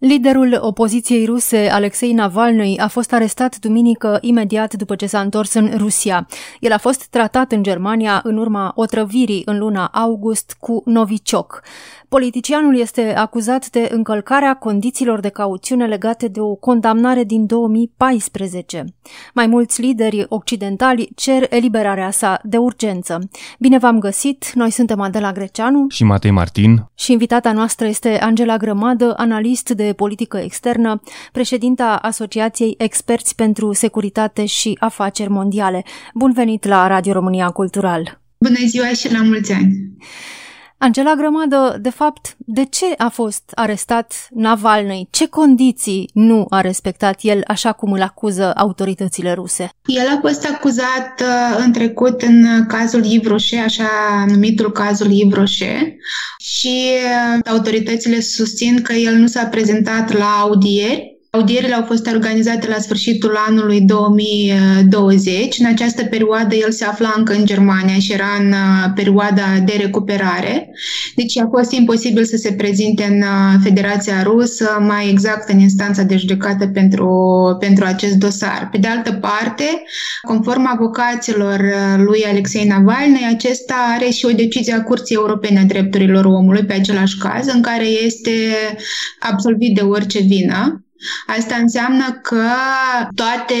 Liderul opoziției ruse, Alexei Navalny, a fost arestat duminică imediat după ce s-a întors în Rusia. El a fost tratat în Germania în urma otrăvirii în luna august cu Novichok. Politicianul este acuzat de încălcarea condițiilor de cauțiune legate de o condamnare din 2014. Mai mulți lideri occidentali cer eliberarea sa de urgență. Bine v-am găsit, noi suntem Adela Greceanu și Matei Martin și invitata noastră este Angela Grămadă, analist de politică externă, președinta Asociației Experți pentru Securitate și Afaceri Mondiale. Bun venit la Radio România Cultural! Bună ziua și la mulți ani! Angela Grămadă, de fapt, de ce a fost arestat Navalny? Ce condiții nu a respectat el, așa cum îl acuză autoritățile ruse? El a fost acuzat uh, în trecut în cazul Ivroșe, așa numitul cazul Ivroșe, și uh, autoritățile susțin că el nu s-a prezentat la audieri Audierile au fost organizate la sfârșitul anului 2020. În această perioadă el se afla încă în Germania și era în uh, perioada de recuperare. Deci a fost imposibil să se prezinte în uh, Federația Rusă, mai exact în instanța de judecată pentru, pentru acest dosar. Pe de altă parte, conform avocaților uh, lui Alexei Navalny, acesta are și o decizie a Curții Europene a Drepturilor Omului pe același caz, în care este absolvit de orice vină. Asta înseamnă că toate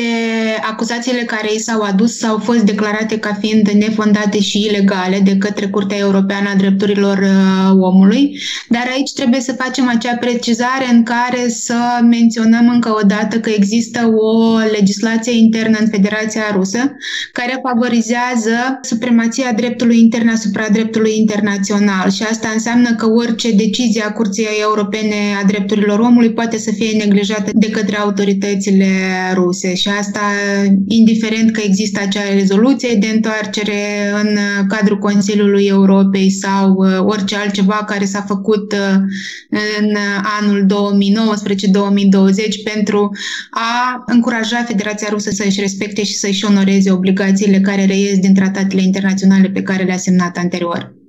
acuzațiile care i s-au adus au fost declarate ca fiind nefondate și ilegale de către Curtea Europeană a Drepturilor uh, Omului, dar aici trebuie să facem acea precizare în care să menționăm încă o dată că există o legislație internă în Federația Rusă care favorizează supremația dreptului intern asupra dreptului internațional. Și asta înseamnă că orice decizie a Curții Europene a Drepturilor Omului poate să fie neglijată protejate de către autoritățile ruse și asta indiferent că există acea rezoluție de întoarcere în cadrul Consiliului Europei sau uh, orice altceva care s-a făcut uh, în anul 2019-2020 pentru a încuraja Federația Rusă să își respecte și să își onoreze obligațiile care reies din tratatele internaționale pe care le-a semnat anterior.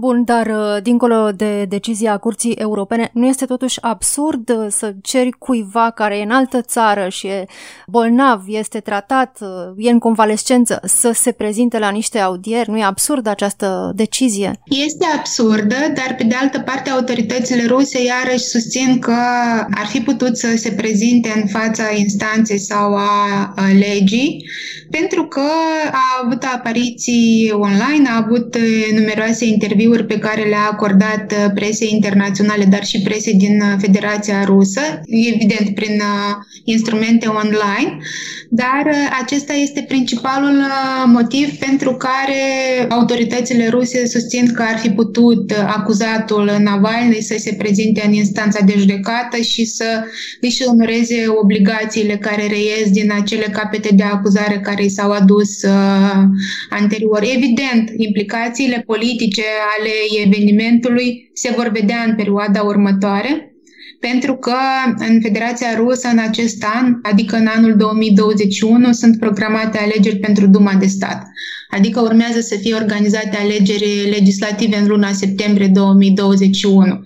Bun, dar uh, dincolo de decizia Curții Europene, nu este totuși absurd uh, să ceri cuiva care e în altă țară și e bolnav, este tratat, uh, e în convalescență, să se prezinte la niște audieri? Nu e absurd această decizie? Este absurdă, dar pe de altă parte autoritățile ruse iarăși susțin că ar fi putut să se prezinte în fața instanței sau a legii, pentru că a avut apariții online, a avut numeroase interviuri interviuri pe care le-a acordat uh, presei internaționale, dar și presei din uh, Federația Rusă, evident prin uh, instrumente online, dar acesta este principalul motiv pentru care autoritățile ruse susțin că ar fi putut acuzatul Navalny să se prezinte în instanța de judecată și să își onoreze obligațiile care reies din acele capete de acuzare care i s-au adus anterior. Evident, implicațiile politice ale evenimentului se vor vedea în perioada următoare, pentru că în Federația Rusă în acest an, adică în anul 2021, sunt programate alegeri pentru Duma de Stat. Adică urmează să fie organizate alegeri legislative în luna septembrie 2021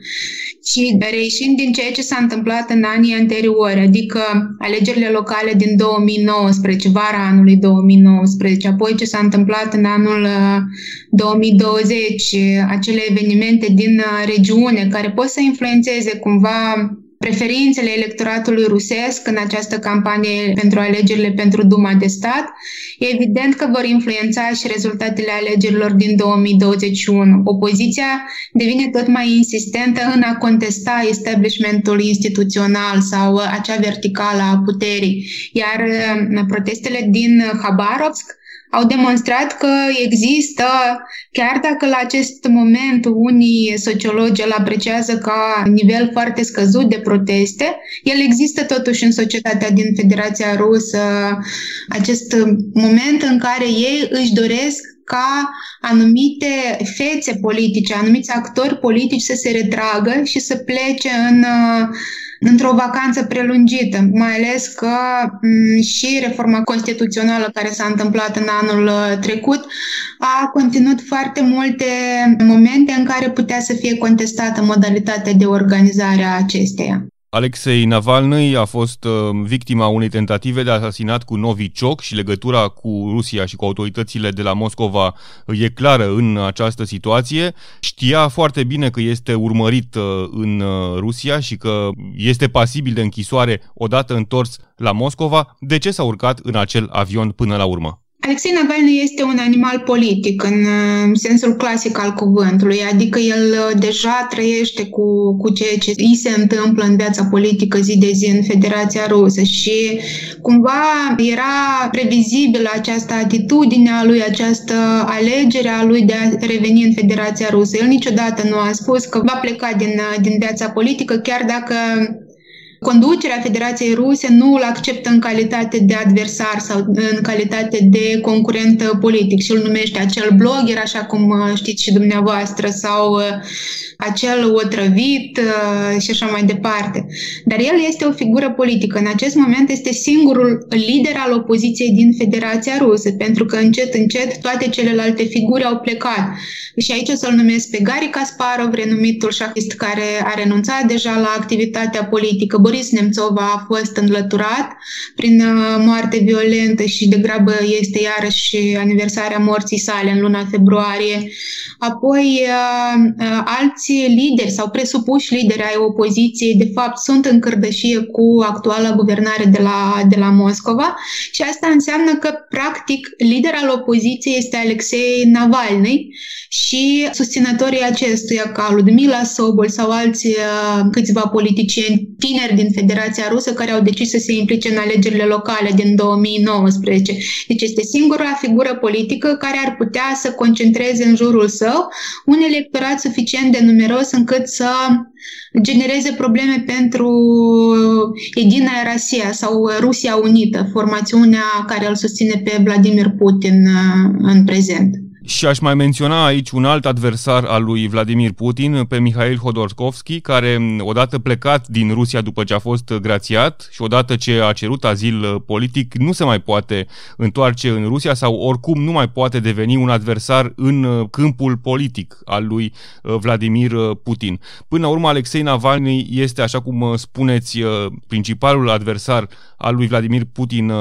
și reieșind din ceea ce s-a întâmplat în anii anteriori, adică alegerile locale din 2019, vara anului 2019, apoi ce s-a întâmplat în anul 2020, uh, acele evenimente din uh, regiune care pot să influențeze cumva preferințele electoratului rusesc în această campanie pentru alegerile pentru Duma de stat, e evident că vor influența și rezultatele alegerilor din 2021. Opoziția devine tot mai insistentă în a contesta establishmentul instituțional sau acea verticală a puterii, iar uh, protestele din Habarovsk au demonstrat că există, chiar dacă la acest moment unii sociologi îl apreciază ca nivel foarte scăzut de proteste, el există totuși în societatea din Federația Rusă acest moment în care ei își doresc ca anumite fețe politice, anumiți actori politici să se retragă și să plece în într-o vacanță prelungită, mai ales că m- și reforma constituțională care s-a întâmplat în anul uh, trecut a conținut foarte multe momente în care putea să fie contestată modalitatea de organizare a acesteia. Alexei Navalny a fost uh, victima unei tentative de asasinat cu Novichok și legătura cu Rusia și cu autoritățile de la Moscova e clară în această situație. Știa foarte bine că este urmărit uh, în uh, Rusia și că este pasibil de închisoare odată întors la Moscova. De ce s-a urcat în acel avion până la urmă? Alexei Navalny este un animal politic în sensul clasic al cuvântului, adică el uh, deja trăiește cu, cu ceea ce îi se întâmplă în viața politică zi de zi în Federația Rusă și cumva era previzibilă această atitudine a lui, această alegere a lui de a reveni în Federația Rusă. El niciodată nu a spus că va pleca din, uh, din viața politică, chiar dacă Conducerea Federației Ruse nu îl acceptă în calitate de adversar sau în calitate de concurent politic și îl numește acel blogger, așa cum uh, știți și dumneavoastră, sau uh, acel otrăvit uh, și așa mai departe. Dar el este o figură politică. În acest moment este singurul lider al opoziției din Federația Rusă, pentru că încet, încet toate celelalte figuri au plecat. Și aici o să-l numesc pe Gari Kasparov, renumitul șahist care a renunțat deja la activitatea politică. Boris Nemțov a fost înlăturat prin uh, moarte violentă și de grabă este iarăși aniversarea morții sale în luna februarie. Apoi uh, alți lideri sau presupuși lideri ai opoziției, de fapt, sunt în cârdășie cu actuala guvernare de la, de la Moscova și asta înseamnă că, practic, lider al opoziției este Alexei Navalny și susținătorii acestuia, ca Ludmila Sobol sau alți uh, câțiva politicieni tineri din Federația Rusă care au decis să se implice în alegerile locale din 2019. Deci este singura figură politică care ar putea să concentreze în jurul său un electorat suficient de numeros încât să genereze probleme pentru Edina Rasia sau Rusia Unită, formațiunea care îl susține pe Vladimir Putin uh, în prezent. Și aș mai menționa aici un alt adversar al lui Vladimir Putin, pe Mihail Hodorkovski, care odată plecat din Rusia după ce a fost grațiat și odată ce a cerut azil uh, politic, nu se mai poate întoarce în Rusia sau oricum nu mai poate deveni un adversar în uh, câmpul politic al lui uh, Vladimir Putin. Până la urmă, Alexei Navalny este, așa cum spuneți, principalul adversar al lui Vladimir Putin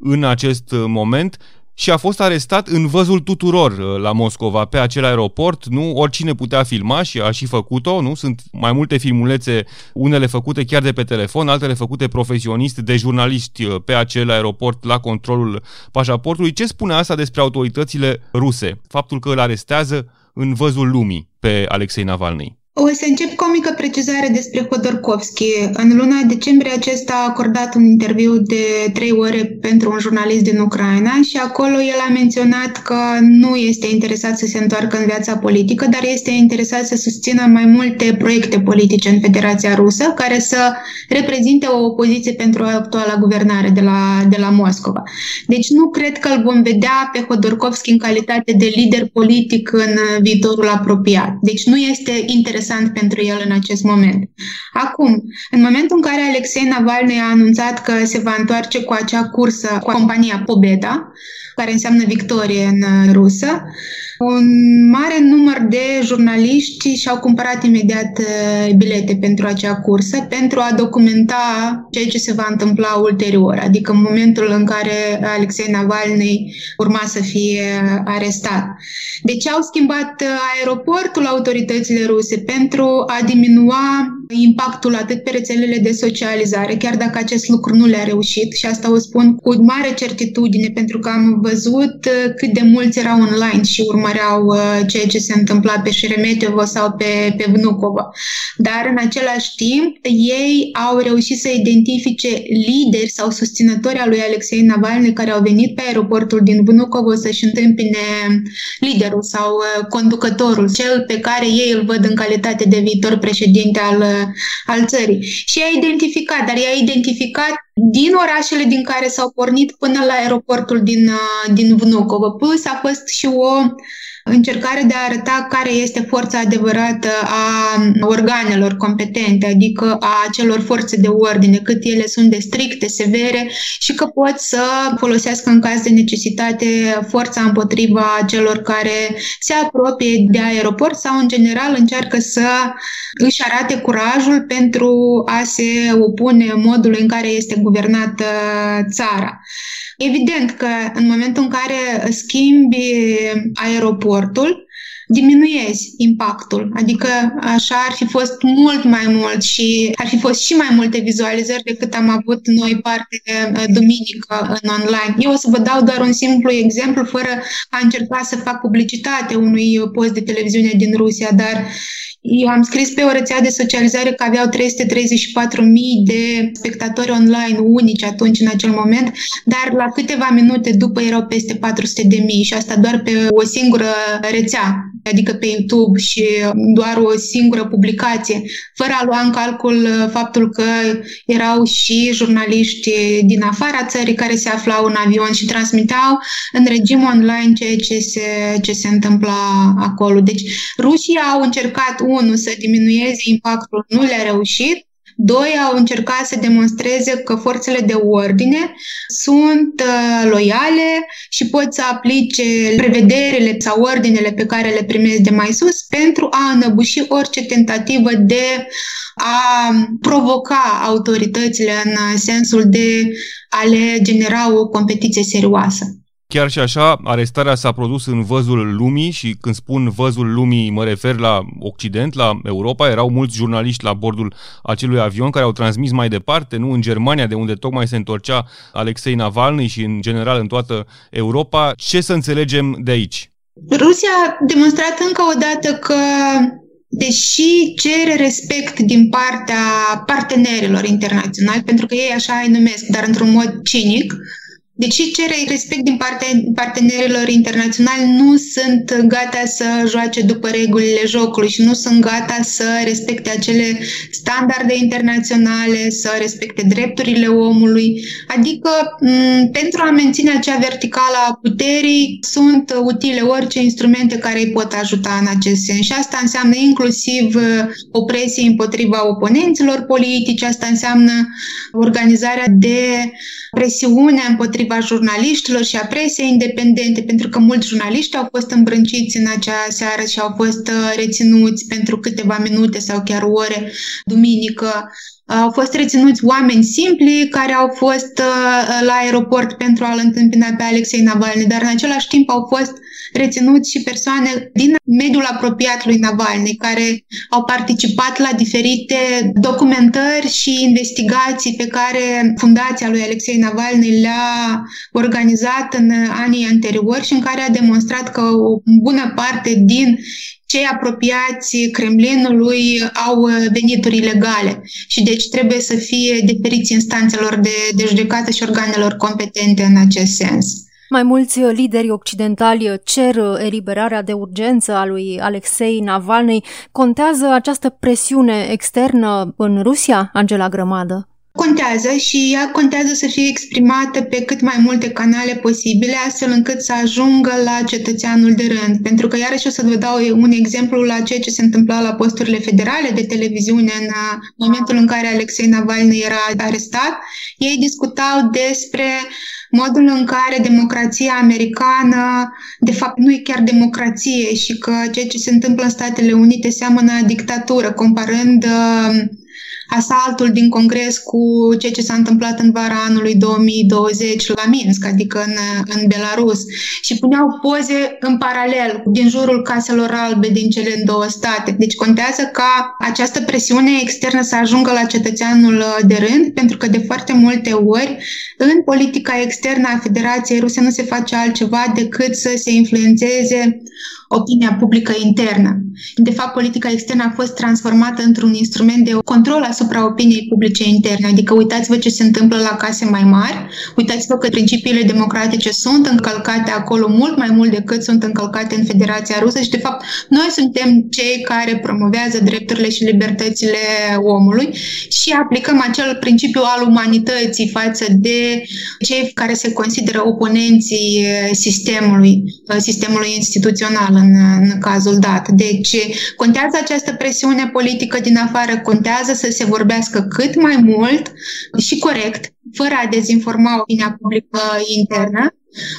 în acest moment și a fost arestat în văzul tuturor uh, la Moscova, pe acel aeroport. Nu oricine putea filma și a și făcut-o, nu? Sunt mai multe filmulețe, unele făcute chiar de pe telefon, altele făcute profesionist de jurnaliști uh, pe acel aeroport la controlul pașaportului. Ce spune asta despre autoritățile ruse? Faptul că îl arestează în văzul lumii pe Alexei Navalny. O să încep cu o mică precizare despre Hodorkovski. În luna decembrie acesta a acordat un interviu de trei ore pentru un jurnalist din Ucraina și acolo el a menționat că nu este interesat să se întoarcă în viața politică, dar este interesat să susțină mai multe proiecte politice în Federația Rusă care să reprezinte o opoziție pentru actuala guvernare de la, de la Moscova. Deci nu cred că îl vom vedea pe Hodorkovski în calitate de lider politic în viitorul apropiat. Deci nu este interesat interesant pentru el în acest moment. Acum, în momentul în care Alexei Navalny a anunțat că se va întoarce cu acea cursă cu compania Pobeda, care înseamnă victorie în rusă, un mare număr de jurnaliști și-au cumpărat imediat uh, bilete pentru acea cursă pentru a documenta ceea ce se va întâmpla ulterior, adică în momentul în care Alexei Navalny urma să fie arestat. Deci au schimbat uh, aeroportul autoritățile ruse pentru a diminua impactul atât pe rețelele de socializare, chiar dacă acest lucru nu le-a reușit și asta o spun cu mare certitudine pentru că am văzut uh, cât de mulți erau online și urmăreau uh, ceea ce se întâmpla pe Șeremetevo sau pe, pe Vnukovo. Dar în același timp ei au reușit să identifice lideri sau susținători al lui Alexei Navalny care au venit pe aeroportul din Vnukovo să-și întâmpine liderul sau uh, conducătorul, cel pe care ei îl văd în calitate de viitor președinte al al țării. Și i-a identificat, dar i-a identificat din orașele din care s-au pornit până la aeroportul din, uh, din Vnukovo. Plus a fost și o încercare de a arăta care este forța adevărată a organelor competente, adică a celor forțe de ordine, cât ele sunt de stricte, severe și că pot să folosească în caz de necesitate forța împotriva celor care se apropie de aeroport sau în general încearcă să își arate curajul pentru a se opune modului în care este guvernată țara. Evident că în momentul în care schimbi aeroportul, diminuezi impactul. Adică așa ar fi fost mult mai mult și ar fi fost și mai multe vizualizări decât am avut noi parte uh, duminică în online. Eu o să vă dau doar un simplu exemplu fără a încerca să fac publicitate unui post de televiziune din Rusia, dar eu am scris pe o rețea de socializare că aveau 334.000 de spectatori online unici atunci, în acel moment, dar la câteva minute după erau peste 400.000 și asta doar pe o singură rețea, adică pe YouTube și doar o singură publicație, fără a lua în calcul faptul că erau și jurnaliști din afara țării care se aflau în avion și transmiteau în regim online ceea ce se, ce se întâmpla acolo. Deci rușii au încercat, unu, să diminueze impactul, nu le-a reușit, Doi, au încercat să demonstreze că forțele de ordine sunt uh, loiale și pot să aplice prevederile sau ordinele pe care le primesc de mai sus pentru a înăbuși orice tentativă de a provoca autoritățile în sensul de a le genera o competiție serioasă. Chiar și așa, arestarea s-a produs în văzul lumii și când spun văzul lumii mă refer la Occident, la Europa. Erau mulți jurnaliști la bordul acelui avion care au transmis mai departe, nu în Germania, de unde tocmai se întorcea Alexei Navalny și în general în toată Europa. Ce să înțelegem de aici? Rusia a demonstrat încă o dată că deși cere respect din partea partenerilor internaționali, pentru că ei așa îi numesc, dar într-un mod cinic, Deși cere respect din partea partenerilor internaționali, nu sunt gata să joace după regulile jocului și nu sunt gata să respecte acele standarde internaționale, să respecte drepturile omului. Adică, pentru a menține acea verticală a puterii, sunt utile orice instrumente care îi pot ajuta în acest sens. Și asta înseamnă inclusiv uh, opresie împotriva oponenților politici, asta înseamnă organizarea de presiune împotriva jurnaliștilor și a presei independente, pentru că mulți jurnaliști au fost îmbrânciți în acea seară și au fost uh, reținuți pentru câteva minute sau chiar ore duminică. Au fost reținuți oameni simpli care au fost uh, la aeroport pentru a-l întâmpina pe Alexei Navalny, dar în același timp au fost reținut și persoane din mediul apropiat lui Navalny, care au participat la diferite documentări și investigații pe care Fundația lui Alexei Navalny le-a organizat în anii anteriori și în care a demonstrat că o bună parte din cei apropiați Kremlinului au venituri ilegale și deci trebuie să fie deferiți instanțelor de, de judecată și organelor competente în acest sens. Mai mulți lideri occidentali cer eliberarea de urgență a lui Alexei Navalny. Contează această presiune externă în Rusia, Angela Grămadă? Contează și ea contează să fie exprimată pe cât mai multe canale posibile, astfel încât să ajungă la cetățeanul de rând. Pentru că, iarăși, o să vă dau un exemplu la ceea ce se întâmpla la posturile federale de televiziune în momentul în care Alexei Navalny era arestat. Ei discutau despre modul în care democrația americană, de fapt, nu e chiar democrație și că ceea ce se întâmplă în Statele Unite seamănă dictatură, comparând uh, asaltul din Congres cu ceea ce s-a întâmplat în vara anului 2020 la Minsk, adică în, în Belarus, și puneau poze în paralel din jurul caselor albe din cele două state. Deci contează ca această presiune externă să ajungă la cetățeanul de rând, pentru că de foarte multe ori în politica externă a Federației Ruse nu se face altceva decât să se influențeze opinia publică internă. De fapt, politica externă a fost transformată într-un instrument de control asupra opiniei publice interne. Adică uitați-vă ce se întâmplă la case mai mari, uitați-vă că principiile democratice sunt încălcate acolo mult mai mult decât sunt încălcate în Federația Rusă și, de fapt, noi suntem cei care promovează drepturile și libertățile omului și aplicăm acel principiu al umanității față de cei care se consideră oponenții sistemului, sistemului instituțional în, în cazul dat. Deci contează această presiune politică din afară, contează să se vorbească cât mai mult și corect, fără a dezinforma opinia publică internă,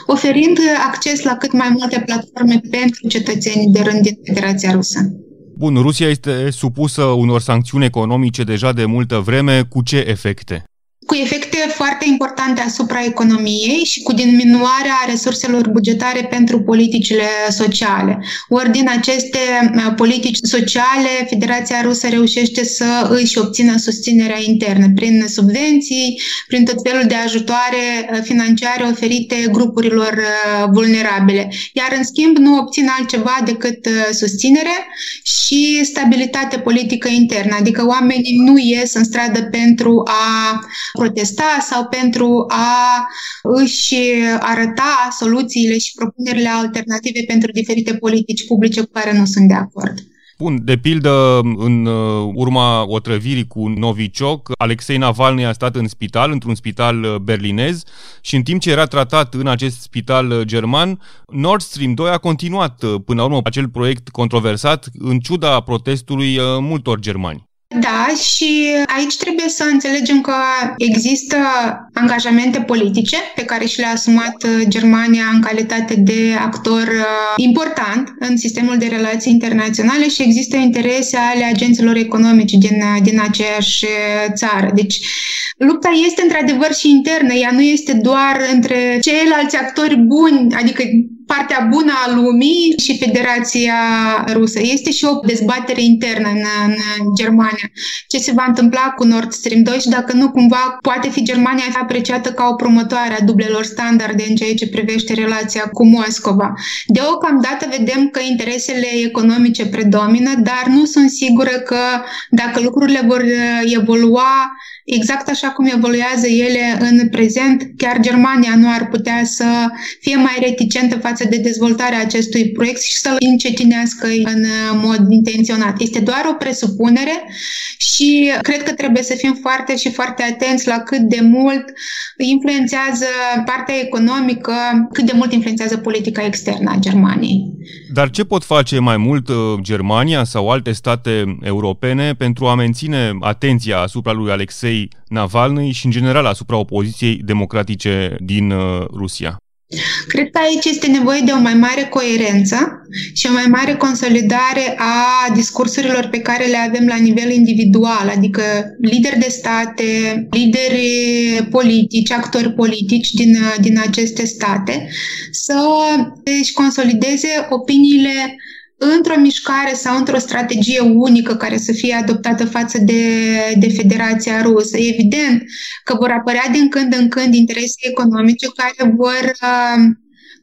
oferind acces la cât mai multe platforme pentru cetățenii de rând din Federația Rusă. Bun, Rusia este supusă unor sancțiuni economice deja de multă vreme. Cu ce efecte? Cu efecte foarte importante asupra economiei și cu diminuarea resurselor bugetare pentru politicile sociale. Ori din aceste uh, politici sociale, Federația Rusă reușește să își obțină susținerea internă prin subvenții, prin tot felul de ajutoare uh, financiare oferite grupurilor uh, vulnerabile. Iar în schimb nu obțin altceva decât susținere și stabilitate politică internă, adică oamenii nu ies în stradă pentru a protesta sau pentru a își arăta soluțiile și propunerile alternative pentru diferite politici publice cu care nu sunt de acord. Bun, de pildă, în uh, urma otrăvirii cu Novichok, Alexei Navalny a stat în spital, într-un spital uh, berlinez și în timp ce era tratat în acest spital uh, german, Nord Stream 2 a continuat până la urmă acel proiect controversat în ciuda protestului multor germani. Da, și aici trebuie să înțelegem că există angajamente politice pe care și le-a asumat uh, Germania în calitate de actor uh, important în sistemul de relații internaționale și există interese ale agenților economici din, uh, din aceeași țară. Deci, lupta este într-adevăr și internă, ea nu este doar între ceilalți actori buni, adică partea bună a lumii și Federația Rusă. Este și o dezbatere internă în, în Germania. Ce se va întâmpla cu Nord Stream 2 și dacă nu cumva poate fi Germania apreciată ca o promotoare a dublelor standarde în ceea ce privește relația cu Moscova. Deocamdată vedem că interesele economice predomină, dar nu sunt sigură că dacă lucrurile vor evolua exact așa cum evoluează ele în prezent, chiar Germania nu ar putea să fie mai reticentă față de dezvoltarea acestui proiect și să-l încetinească în mod intenționat. Este doar o presupunere și cred că trebuie să fim foarte și foarte atenți la cât de mult influențează partea economică, cât de mult influențează politica externă a Germaniei. Dar ce pot face mai mult uh, Germania sau alte state europene pentru a menține atenția asupra lui Alexei Navalny și în general asupra opoziției democratice din uh, Rusia? Cred că aici este nevoie de o mai mare coerență și o mai mare consolidare a discursurilor pe care le avem la nivel individual, adică lideri de state, lideri politici, actori politici din, din aceste state, să își consolideze opiniile într-o mișcare sau într-o strategie unică care să fie adoptată față de, de Federația Rusă. Evident că vor apărea din când în când interese economice care vor uh,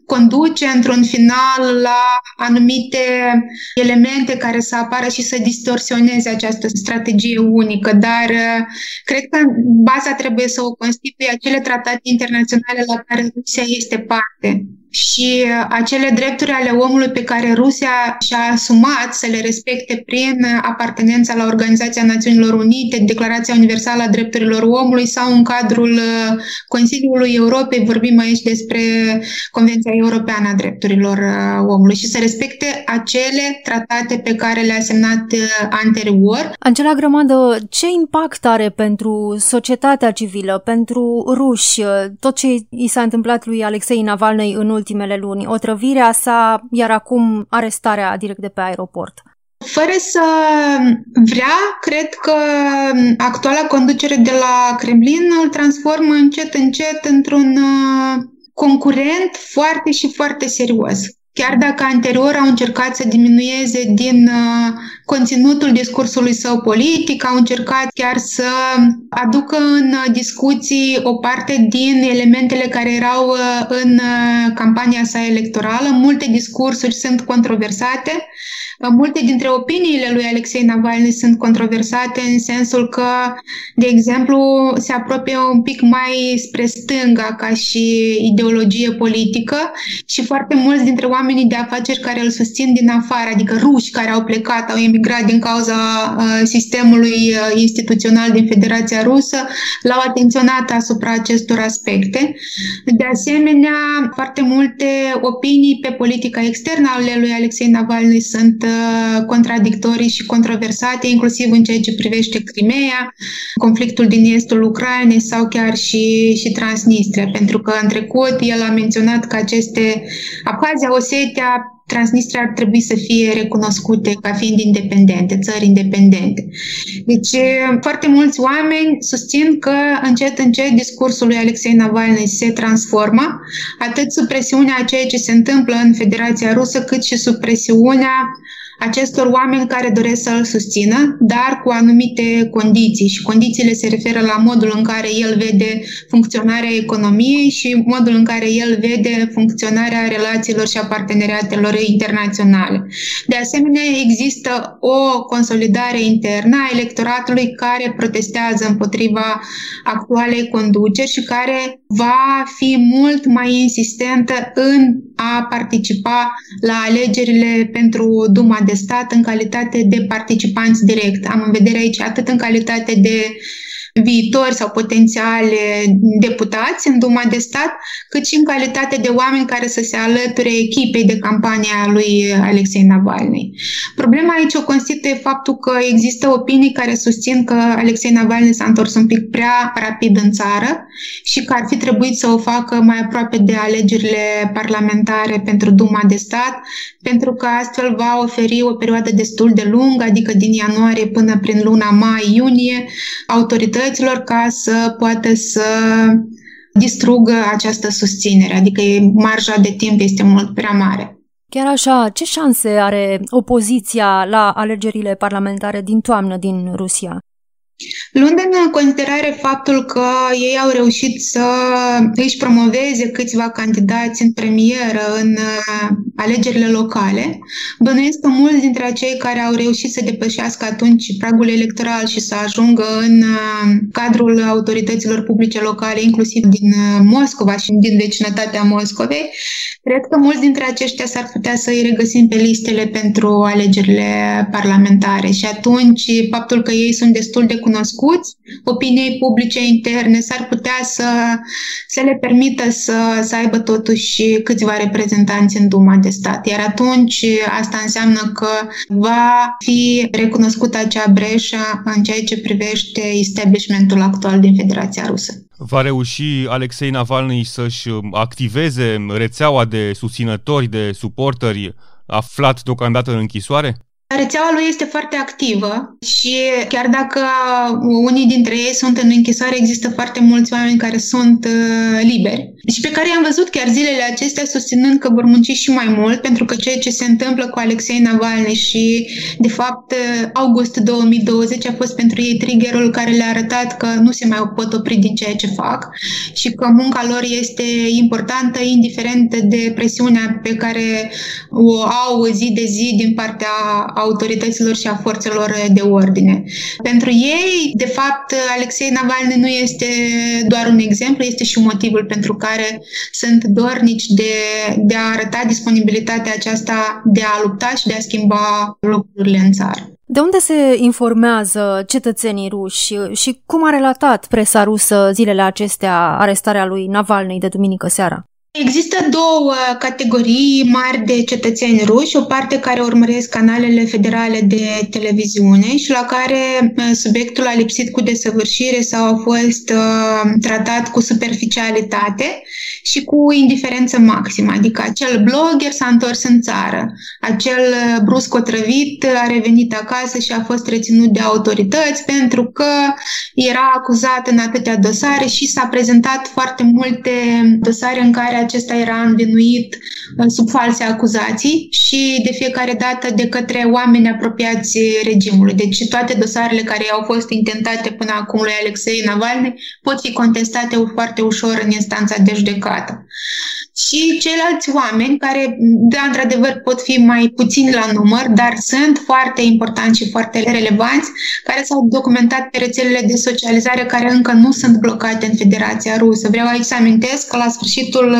conduce într-un final la anumite elemente care să apară și să distorsioneze această strategie unică, dar uh, cred că baza trebuie să o constituie acele tratate internaționale la care Rusia este parte și uh, acele drepturi ale omului pe care Rusia și-a asumat să le respecte prin apartenența la Organizația Națiunilor Unite, Declarația Universală a Drepturilor Omului sau în cadrul uh, Consiliului Europei, vorbim aici despre Convenția Europeană a Drepturilor uh, Omului și să respecte acele tratate pe care le-a semnat anterior. Angela Grămadă, ce impact are pentru societatea civilă, pentru ruși, tot ce i s-a întâmplat lui Alexei Navalny în ultimele luni, otrăvirea sa, iar acum arestarea direct de pe aeroport. Fără să vrea, cred că actuala conducere de la Kremlin îl transformă încet, încet într-un uh, concurent foarte și foarte serios. Chiar dacă anterior au încercat să diminueze din uh, conținutul discursului său politic, au încercat chiar să aducă în discuții o parte din elementele care erau uh, în uh, campania sa electorală. Multe discursuri sunt controversate Multe dintre opiniile lui Alexei Navalny sunt controversate în sensul că, de exemplu, se apropie un pic mai spre stânga ca și ideologie politică și foarte mulți dintre oamenii de afaceri care îl susțin din afară, adică ruși care au plecat, au emigrat din cauza uh, sistemului uh, instituțional din Federația Rusă, l-au atenționat asupra acestor aspecte. De asemenea, foarte multe opinii pe politica externă ale lui Alexei Navalny sunt uh, contradictorii și controversate, inclusiv în ceea ce privește Crimea, conflictul din estul Ucrainei sau chiar și, și Transnistria, pentru că în trecut el a menționat că aceste Abhazia, Osetia, Transnistria ar trebui să fie recunoscute ca fiind independente, țări independente. Deci, foarte mulți oameni susțin că încet, încet discursul lui Alexei Navalny se transformă, atât sub presiunea a ceea ce se întâmplă în Federația Rusă, cât și sub presiunea acestor oameni care doresc să îl susțină, dar cu anumite condiții și condițiile se referă la modul în care el vede funcționarea economiei și modul în care el vede funcționarea relațiilor și a parteneriatelor internaționale. De asemenea, există o consolidare internă a electoratului care protestează împotriva actualei conduceri și care va fi mult mai insistentă în a participa la alegerile pentru Duma de stat în calitate de participanți direct. Am în vedere aici atât în calitate de viitori sau potențiale deputați în Duma de Stat, cât și în calitate de oameni care să se alăture echipei de campanie a lui Alexei Navalny. Problema aici o constituie faptul că există opinii care susțin că Alexei Navalny s-a întors un pic prea rapid în țară și că ar fi trebuit să o facă mai aproape de alegerile parlamentare pentru Duma de Stat, pentru că astfel va oferi o perioadă destul de lungă, adică din ianuarie până prin luna mai-iunie, autorități autorităților ca să poată să distrugă această susținere, adică marja de timp este mult prea mare. Chiar așa, ce șanse are opoziția la alegerile parlamentare din toamnă din Rusia? Luând în considerare faptul că ei au reușit să își promoveze câțiva candidați în premieră în uh, alegerile locale, bănuiesc că mulți dintre acei care au reușit să depășească atunci pragul electoral și să ajungă în uh, cadrul autorităților publice locale, inclusiv din uh, Moscova și din vecinătatea Moscovei, cred că mulți dintre aceștia s-ar putea să îi regăsim pe listele pentru alegerile parlamentare. Și atunci faptul că ei sunt destul de cunoscuți, opiniei publice interne s-ar putea să, să le permită să, să aibă totuși câțiva reprezentanți în Duma de stat. Iar atunci asta înseamnă că va fi recunoscută acea breșă în ceea ce privește establishmentul actual din Federația Rusă. Va reuși Alexei Navalny să-și activeze rețeaua de susținători, de suporteri aflat deocamdată în închisoare? Rețeaua lui este foarte activă și chiar dacă unii dintre ei sunt în închisoare, există foarte mulți oameni care sunt uh, liberi. Și pe care i-am văzut chiar zilele acestea susținând că vor munci și mai mult, pentru că ceea ce se întâmplă cu Alexei Navalny și, de fapt, august 2020 a fost pentru ei triggerul care le-a arătat că nu se mai pot opri din ceea ce fac și că munca lor este importantă, indiferent de presiunea pe care o au zi de zi din partea autorităților și a forțelor de ordine. Pentru ei, de fapt, Alexei Navalny nu este doar un exemplu, este și motivul pentru care sunt dornici de, de a arăta disponibilitatea aceasta de a lupta și de a schimba lucrurile în țară. De unde se informează cetățenii ruși și cum a relatat presa rusă zilele acestea arestarea lui Navalny de duminică seara? Există două categorii mari de cetățeni ruși, o parte care urmăresc canalele federale de televiziune și la care uh, subiectul a lipsit cu desăvârșire sau a fost uh, tratat cu superficialitate și cu indiferență maximă, adică acel blogger s-a întors în țară, acel uh, brusc otrăvit a revenit acasă și a fost reținut de autorități pentru că era acuzat în atâtea dosare și s-a prezentat foarte multe dosare în care acesta era învinuit uh, sub false acuzații și de fiecare dată de către oameni apropiați regimului. Deci toate dosarele care au fost intentate până acum lui Alexei Navalny pot fi contestate foarte ușor în instanța de judecată. Și ceilalți oameni care, da, într-adevăr, pot fi mai puțini la număr, dar sunt foarte importanți și foarte relevanți, care s-au documentat pe rețelele de socializare care încă nu sunt blocate în Federația Rusă. Vreau aici să amintesc că la sfârșitul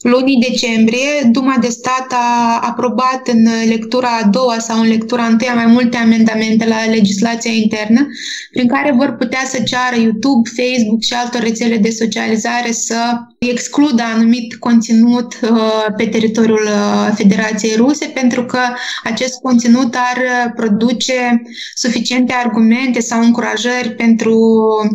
lunii decembrie, Duma de Stat a aprobat în lectura a doua sau în lectura întâia mai multe amendamente la legislația internă, prin care vor putea să ceară YouTube, Facebook și alte rețele de socializare să excludă anumit conținut uh, pe teritoriul uh, Federației Ruse, pentru că acest conținut ar uh, produce suficiente argumente sau încurajări pentru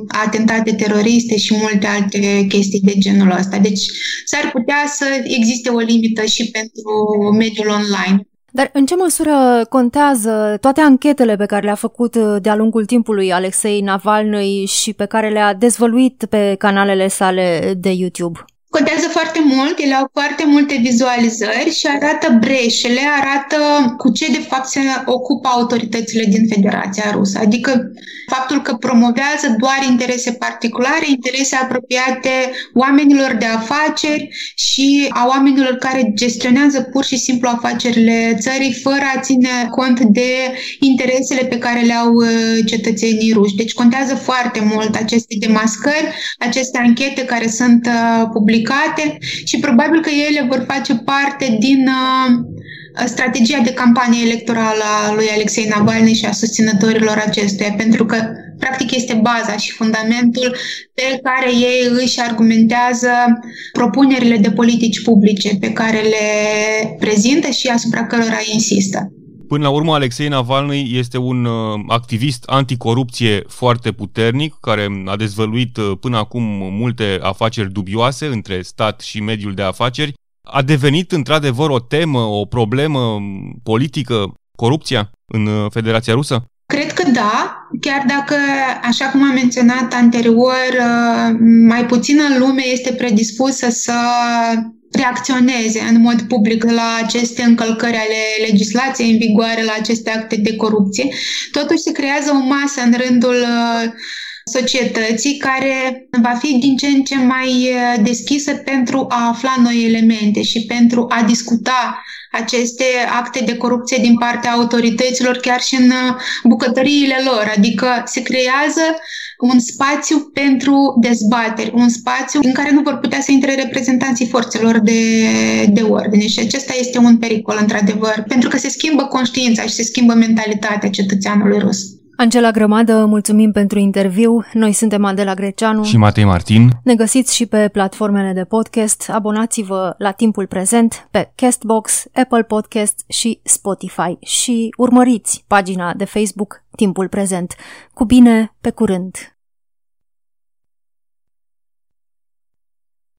atentate teroriste și multe alte chestii de genul ăsta. Deci s-ar putea să existe o limită și pentru mediul online. Dar în ce măsură contează toate anchetele pe care le-a făcut uh, de-a lungul timpului Alexei Navalny și pe care le-a dezvăluit pe canalele sale de YouTube? Contează foarte mult, ele au foarte multe vizualizări și arată breșele, arată cu ce de fapt se ocupă autoritățile din Federația Rusă. Adică faptul că promovează doar interese particulare, interese apropiate oamenilor de afaceri și a oamenilor care gestionează pur și simplu afacerile țării fără a ține cont de interesele pe care le au uh, cetățenii ruși. Deci contează foarte mult aceste demascări, aceste anchete care sunt uh, publicate complicate și probabil că ele vor face parte din uh, strategia de campanie electorală a lui Alexei Navalny și a susținătorilor acestuia, pentru că practic este baza și fundamentul pe care ei își argumentează propunerile de politici publice pe care le prezintă și asupra cărora insistă. Până la urmă, Alexei Navalny este un uh, activist anticorupție foarte puternic, care a dezvăluit uh, până acum multe afaceri dubioase între stat și mediul de afaceri. A devenit într-adevăr o temă, o problemă politică, corupția în uh, Federația Rusă? Cred că da, chiar dacă, așa cum am menționat anterior, mai puțină lume este predispusă să reacționeze în mod public la aceste încălcări ale legislației în vigoare, la aceste acte de corupție. Totuși se creează o masă în rândul uh, societății care va fi din ce în ce mai uh, deschisă pentru a afla noi elemente și pentru a discuta aceste acte de corupție din partea autorităților chiar și în uh, bucătăriile lor. Adică se creează un spațiu pentru dezbateri, un spațiu în care nu vor putea să intre reprezentanții forțelor de, de ordine. Și acesta este un pericol, într-adevăr, pentru că se schimbă conștiința și se schimbă mentalitatea cetățeanului rus. Angela Grămadă, mulțumim pentru interviu. Noi suntem Adela Greceanu și Matei Martin. Ne găsiți și pe platformele de podcast. Abonați-vă la timpul prezent pe Castbox, Apple Podcast și Spotify și urmăriți pagina de Facebook Timpul Prezent. Cu bine, pe curând!